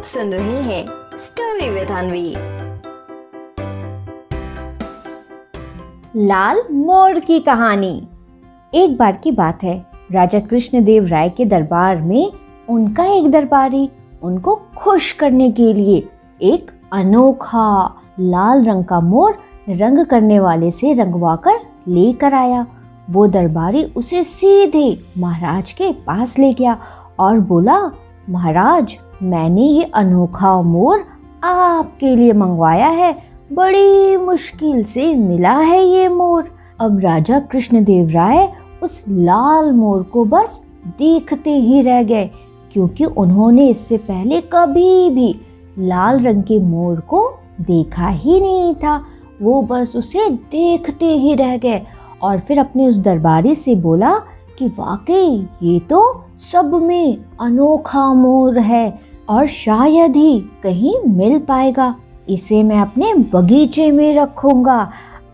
आप सुन रहे हैं स्टोरी विद अनवी लाल मोर की कहानी। एक बार की बात है, राजा कृष्णदेव राय के दरबार में उनका एक दरबारी, उनको खुश करने के लिए एक अनोखा लाल रंग का मोर रंग करने वाले से रंगवाकर लेकर आया। वो दरबारी उसे सीधे महाराज के पास ले गया और बोला, महाराज मैंने ये अनोखा मोर आपके लिए मंगवाया है। बड़ी मुश्किल से मिला है ये मोर। अब राजा कृष्णदेव राय उस लाल मोर को बस देखते ही रह गए, क्योंकि उन्होंने इससे पहले कभी भी लाल रंग के मोर को देखा ही नहीं था। वो बस उसे देखते ही रह गए और फिर अपने उस दरबारी से बोला कि वाकई ये तो सब में अनोखा मोर है। और शायद ही कहीं मिल पाएगा। इसे मैं अपने बगीचे में रखूँगा।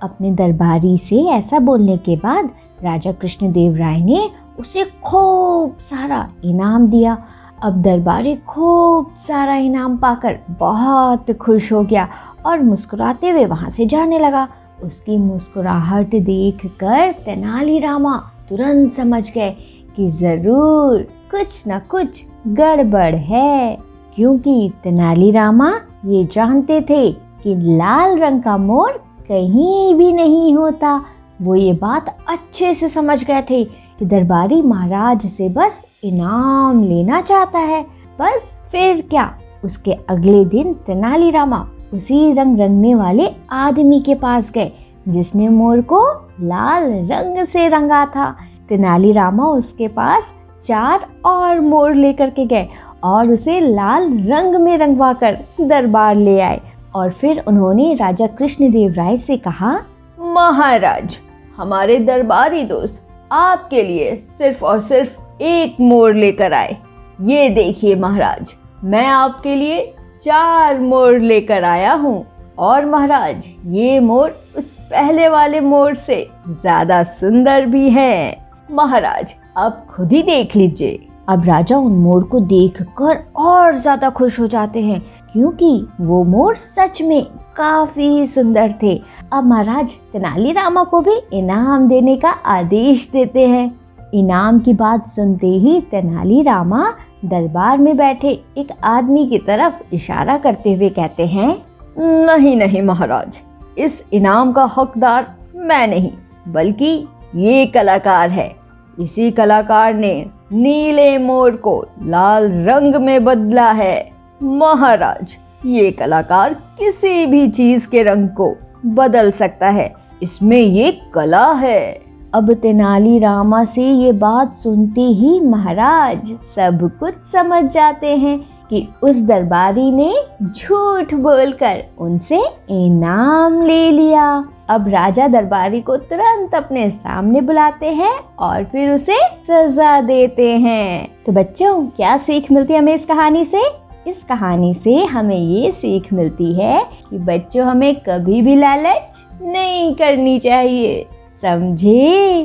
अपने दरबारी से ऐसा बोलने के बाद राजा कृष्णदेव राय ने उसे खूब सारा इनाम दिया। अब दरबारी खूब सारा इनाम पाकर बहुत खुश हो गया और मुस्कुराते हुए वहाँ से जाने लगा। उसकी मुस्कुराहट देखकर तेनालीरामा तुरंत समझ गए कि ज़रूर कुछ न कुछ गड़बड़ है। क्योंकि तेनालीरामा ये जानते थे कि लाल रंग का मोर कहीं भी नहीं होता। वो ये बात अच्छे से समझ गए थे कि दरबारी महाराज से बस इनाम लेना चाहता है। बस फिर क्या? उसके अगले दिन तेनालीरामा उसी रंग रंगने वाले आदमी के पास गए, जिसने मोर को लाल रंग से रंगा था। तेनालीरामा उसके पास चार और मोर लेकर के गए और उसे लाल रंग में रंगवा कर दरबार ले आए। और फिर उन्होंने राजा कृष्णदेव राय से कहा, महाराज, हमारे दरबारी दोस्त आपके लिए सिर्फ़ और सिर्फ़ एक मोर लेकर आए। ये देखिए महाराज, मैं आपके लिए चार मोर लेकर आया हूँ। और महाराज, ये मोर उस पहले वाले मोर से ज़्यादा सुंदर भी है। महाराज, आप खुद ही देख लीजिए। अब राजा उन मोर को देखकर और ज़्यादा खुश हो जाते हैं, क्योंकि वो मोर सच में काफ़ी सुंदर थे। अब महाराज तेनालीरामा को भी इनाम देने का आदेश देते हैं। इनाम की बात सुनते ही तेनालीरामा दरबार में बैठे एक आदमी की तरफ़ इशारा करते हुए कहते हैं, नहीं नहीं महाराज, इस इनाम का हकदार मैं नहीं, बल्कि ये कलाकार है। इसी कलाकार ने नीले मोर को लाल रंग में बदला है। महाराज, ये कलाकार किसी भी चीज़ के रंग को बदल सकता है। इसमें ये कला है। अब तेनाली रामा से ये बात सुनते ही महाराज सब कुछ समझ जाते हैं। कि उस दरबारी ने झूठ बोलकर उनसे इनाम ले लिया। अब राजा दरबारी को तुरंत अपने सामने बुलाते हैं और फिर उसे सजा देते हैं। तो बच्चों, क्या सीख मिलती है हमें इस कहानी से? इस कहानी से हमें ये सीख मिलती है कि बच्चों, हमें कभी भी लालच नहीं करनी चाहिए। समझे?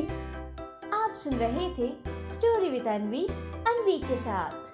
आप सुन रहे थे स्टोरी विद अनवी अनवी के साथ।